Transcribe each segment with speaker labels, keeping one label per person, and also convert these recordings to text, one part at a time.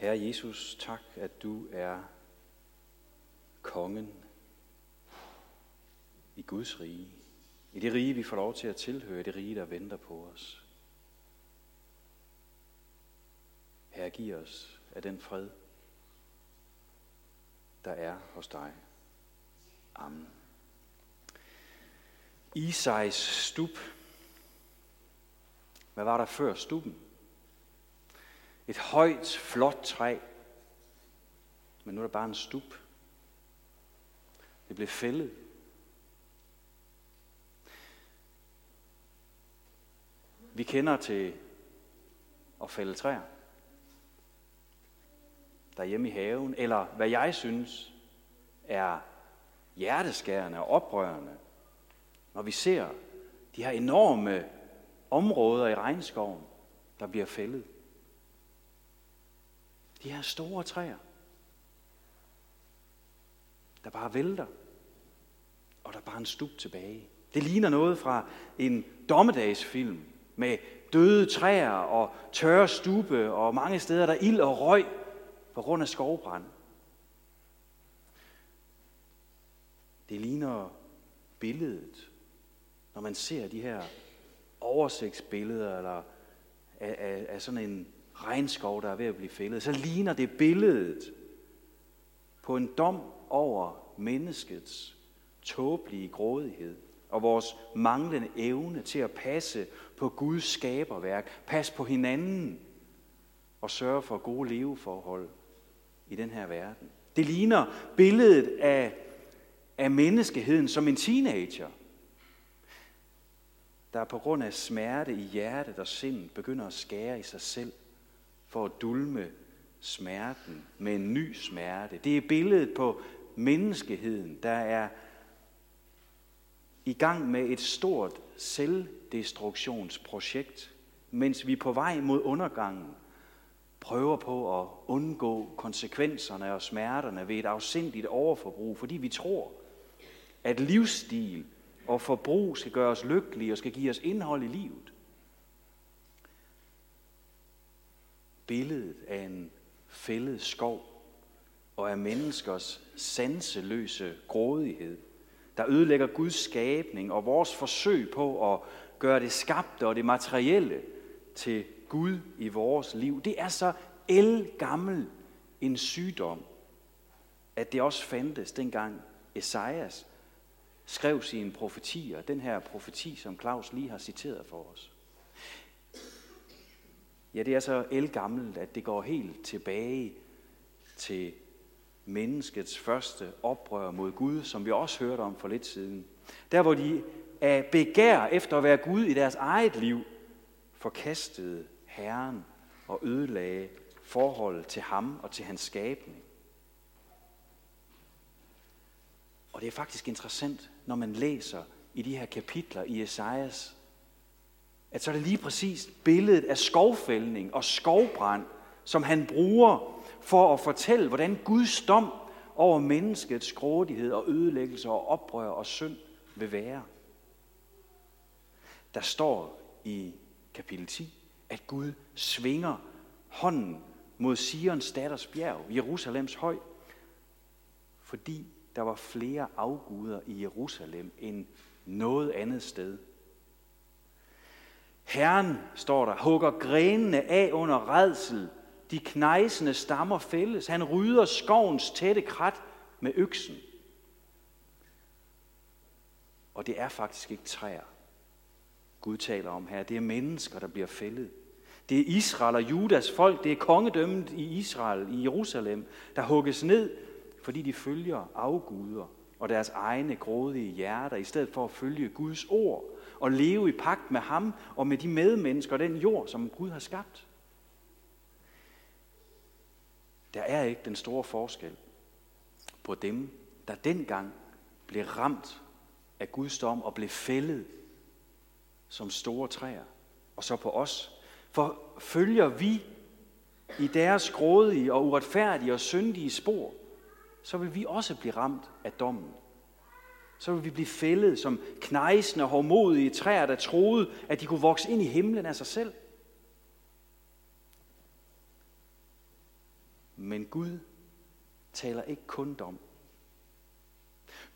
Speaker 1: Herre Jesus, tak, at du er kongen i Guds rige. I det rige, vi får lov til at tilhøre, det rige, der venter på os. Herre, giv os af den fred, der er hos dig. Amen. Isais stup. Hvad var der før stuppen? Et højt, flot træ. Men nu er der bare en stup. Det blev fældet. Vi kender til at fælde træer. Derhjemme i haven. Eller hvad jeg synes er hjerteskærende og oprørende. Når vi ser de her enorme områder i regnskoven, der bliver fældet. De her store træer, der bare vælter, og der er bare en stup tilbage. Det ligner noget fra en dommedagsfilm med døde træer og tørre stube og mange steder der ild og røg på grund af skovbrand. Det ligner billedet, når man ser de her oversigtsbilleder eller af, af, af sådan en regnskov, der er ved at blive fældet, så ligner det billedet på en dom over menneskets tåbelige grådighed og vores manglende evne til at passe på Guds skaberværk, passe på hinanden og sørge for gode leveforhold i den her verden. Det ligner billedet af, af menneskeheden som en teenager, der på grund af smerte i hjertet og sind begynder at skære i sig selv for at dulme smerten med en ny smerte. Det er billedet på menneskeheden, der er i gang med et stort selvdestruktionsprojekt, mens vi på vej mod undergangen prøver på at undgå konsekvenserne og smerterne ved et afsindigt overforbrug, fordi vi tror, at livsstil og forbrug skal gøre os lykkelige og skal give os indhold i livet. Billedet af en fældet skov og af menneskers sanseløse grådighed, der ødelægger Guds skabning og vores forsøg på at gøre det skabte og det materielle til Gud i vores liv. Det er så gammel en sygdom, at det også fandtes dengang Esajas skrev sine profetier, den her profeti, som Claus lige har citeret for os. Ja, det er så elgammelt, at det går helt tilbage til menneskets første oprør mod Gud, som vi også hørte om for lidt siden. Der hvor de af begær efter at være Gud i deres eget liv, forkastede Herren og ødelagde forholdet til ham og til hans skabning. Og det er faktisk interessant, når man læser i de her kapitler i Esajas, at så er det lige præcis billedet af skovfældning og skovbrand, som han bruger for at fortælle, hvordan Guds dom over menneskets grådighed og ødelæggelse og oprør og synd vil være. Der står i kapitel 10, at Gud svinger hånden mod Sions datters bjerg, Jerusalems høj, fordi der var flere afguder i Jerusalem end noget andet sted. Herren, står der, hugger grenene af under redsel. De knejsende stammer fælles. Han rydder skovens tætte krat med øksen. Og det er faktisk ikke træer, Gud taler om her. Det er mennesker, der bliver fældet. Det er Israel og Judas folk, det er kongedømmet i Israel, i Jerusalem, der hugges ned fordi de følger afguder og deres egne grådige hjerter, i stedet for at følge Guds ord og leve i pagt med ham og med de medmennesker og den jord, som Gud har skabt. Der er ikke den store forskel på dem, der dengang blev ramt af Guds dom og blev fældet som store træer, og så på os. For følger vi i deres grådige og uretfærdige og syndige spor, så vil vi også blive ramt af dommen. Så vil vi blive fældet som knejsende og hårdmodige træer, der troede, at de kunne vokse ind i himlen af sig selv. Men Gud taler ikke kun dom.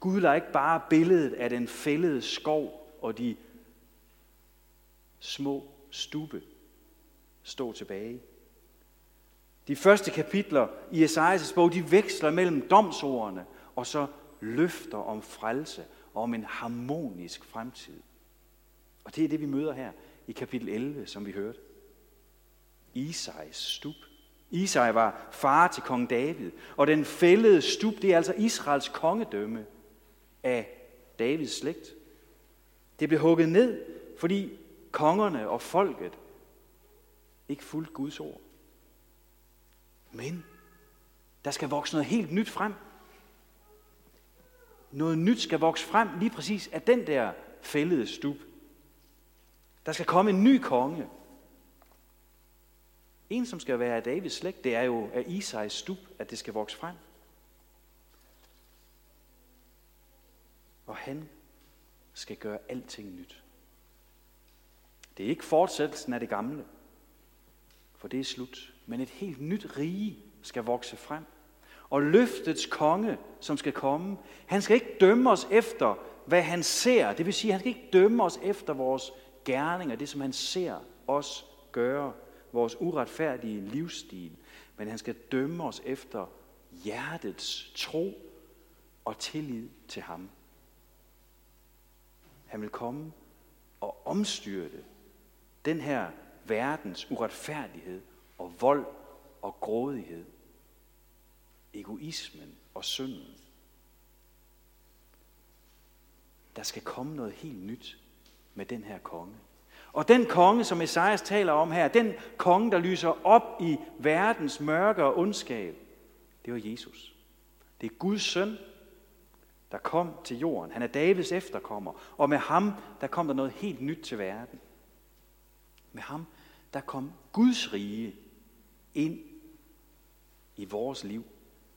Speaker 1: Gud lader ikke bare billedet af den fældede skov og de små stube stå tilbage. De første kapitler i Esajas bog, de veksler mellem domsordene og så løfter om frelse og om en harmonisk fremtid. Og det er det, vi møder her i kapitel 11, som vi hørte. Isais stup. Isai var far til kong David, og den fældede stup, det er altså Israels kongedømme af Davids slægt. Det blev hugget ned, fordi kongerne og folket ikke fulgte Guds ord. Men der skal vokse noget helt nyt frem. Noget nyt skal vokse frem lige præcis af den der fældede stup. Der skal komme en ny konge. En, som skal være af Davids slægt, det er jo af Isais stup, at det skal vokse frem. Og han skal gøre alting nyt. Det er ikke fortsættelsen af det gamle, for det er slut. Men et helt nyt rige skal vokse frem. Og løftets konge, som skal komme, han skal ikke dømme os efter, hvad han ser. Det vil sige, han skal ikke dømme os efter vores gerninger, det som han ser os gøre, vores uretfærdige livsstil. Men han skal dømme os efter hjertets tro og tillid til ham. Han vil komme og omstyrte den her verdens uretfærdighed og vold og grådighed. Egoismen og synden. Der skal komme noget helt nyt med den her konge. Og den konge, som Esajas taler om her, den konge, der lyser op i verdens mørke og ondskab, det var Jesus. Det er Guds søn, der kom til jorden. Han er Davids efterkommer. Og med ham, der kom der noget helt nyt til verden. Med ham, der kom Guds rige ind i vores liv.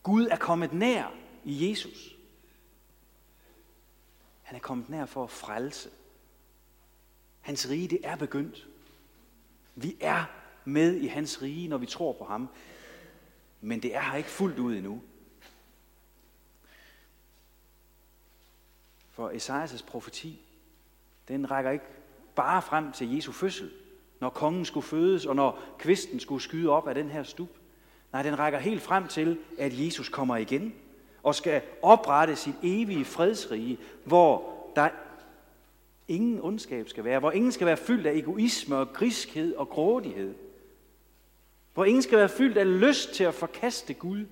Speaker 1: Gud er kommet nær i Jesus. Han er kommet nær for at frelse. Hans rige, det er begyndt. Vi er med i hans rige, når vi tror på ham. Men det er her ikke fuldt ud endnu. For Esajas profeti, den rækker ikke bare frem til Jesu fødsel, når kongen skulle fødes, og når kvisten skulle skyde op af den her stup. Nej, den rækker helt frem til, at Jesus kommer igen og skal oprette sit evige fredsrige, hvor der ingen ondskab skal være, hvor ingen skal være fyldt af egoisme og griskhed og grådighed, hvor ingen skal være fyldt af lyst til at forkaste Gud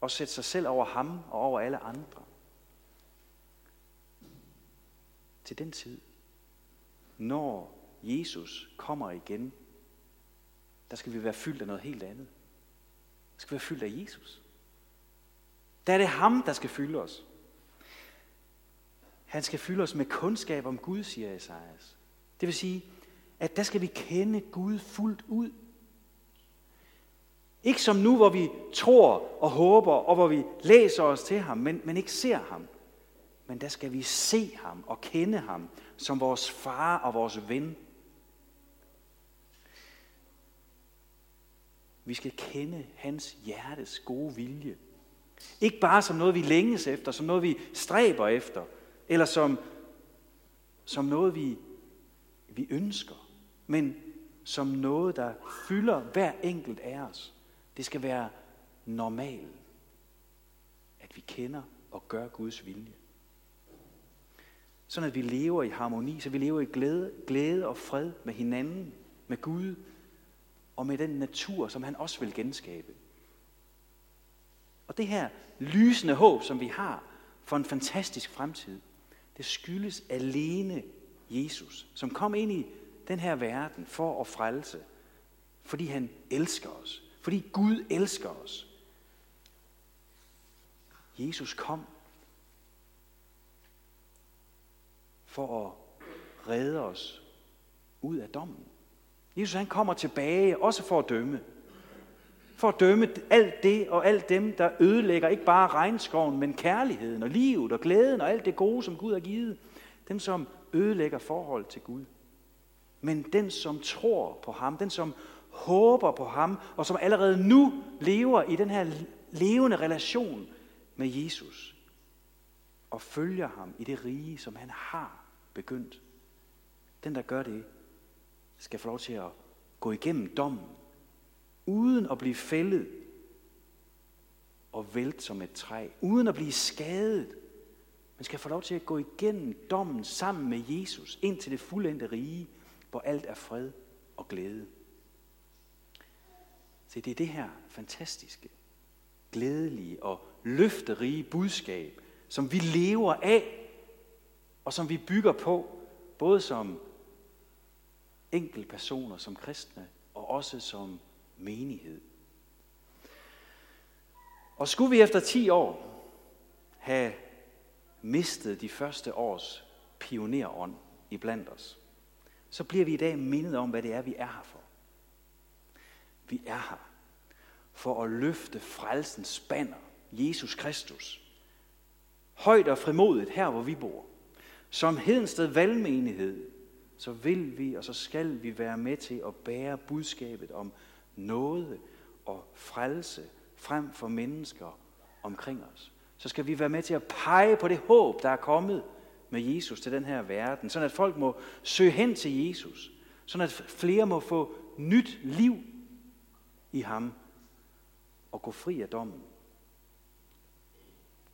Speaker 1: og sætte sig selv over ham og over alle andre. Til den tid, når Jesus kommer igen, der skal vi være fyldt af noget helt andet. Der skal være fyldt af Jesus. Der er det ham, der skal fylde os. Han skal fylde os med kundskab om Gud, siger Esajas. Det vil sige, at der skal vi kende Gud fuldt ud. Ikke som nu, hvor vi tror og håber, og hvor vi læser os til ham, men, men ikke ser ham. Men der skal vi se ham og kende ham som vores far og vores ven. Vi skal kende hans hjertes gode vilje. Ikke bare som noget, vi længes efter, som noget, vi stræber efter, eller som, som noget, vi, vi ønsker, men som noget, der fylder hver enkelt af os. Det skal være normalt, at vi kender og gør Guds vilje. Sådan at vi lever i harmoni, så vi lever i glæde, glæde og fred med hinanden, med Gud og med den natur, som han også vil genskabe. Og det her lysende håb, som vi har for en fantastisk fremtid, det skyldes alene Jesus, som kom ind i den her verden for at frelse, fordi han elsker os, fordi Gud elsker os. Jesus kom for at redde os ud af dommen. Jesus han kommer tilbage også for at dømme. For at dømme alt det og alt dem, der ødelægger ikke bare regnskoven, men kærligheden og livet og glæden og alt det gode, som Gud har givet. Dem, som ødelægger forhold til Gud. Men den, som tror på ham, den, som håber på ham, og som allerede nu lever i den her levende relation med Jesus, og følger ham i det rige, som han har begyndt. Den, der gør det, skal få lov til at gå igennem dommen, uden at blive fældet og vælt som et træ, uden at blive skadet. Man skal få lov til at gå igennem dommen sammen med Jesus ind til det fuldendte rige, hvor alt er fred og glæde. Se, det er det her fantastiske, glædelige og løfterige budskab, som vi lever af, og som vi bygger på, både som personer, som kristne, og også som menighed. Og skulle vi efter 10 år have mistet de første års pionerånd i blandt os, så bliver vi i dag mindet om, hvad det er, vi er her for. Vi er her for at løfte frelsens banner, Jesus Kristus, højt og frimodigt her, hvor vi bor. Som Hedensted valgmenighed, så vil vi og så skal vi være med til at bære budskabet om noget og frelse frem for mennesker omkring os. Så skal vi være med til at pege på det håb, der er kommet med Jesus til den her verden, sådan at folk må søge hen til Jesus, sådan at flere må få nyt liv i ham og gå fri af dommen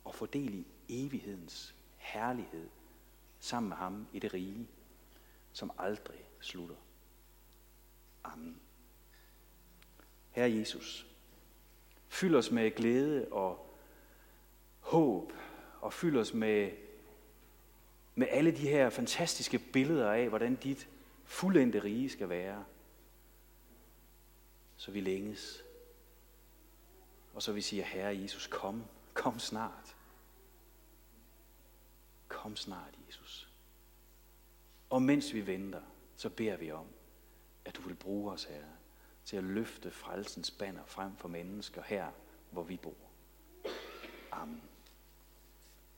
Speaker 1: og få del i evighedens herlighed sammen med ham i det rige, som aldrig slutter. Amen. Herre Jesus, fyld os med glæde og håb, og fyld os med, med alle de her fantastiske billeder af, hvordan dit fuldendte rige skal være. Så vi længes. Og så vi siger, Herre Jesus, kom, kom snart. Kom snart, Jesus. Og mens vi venter, så beder vi om, at du vil bruge os, Herre, til at løfte frelsens banner frem for mennesker her, hvor vi bor. Amen.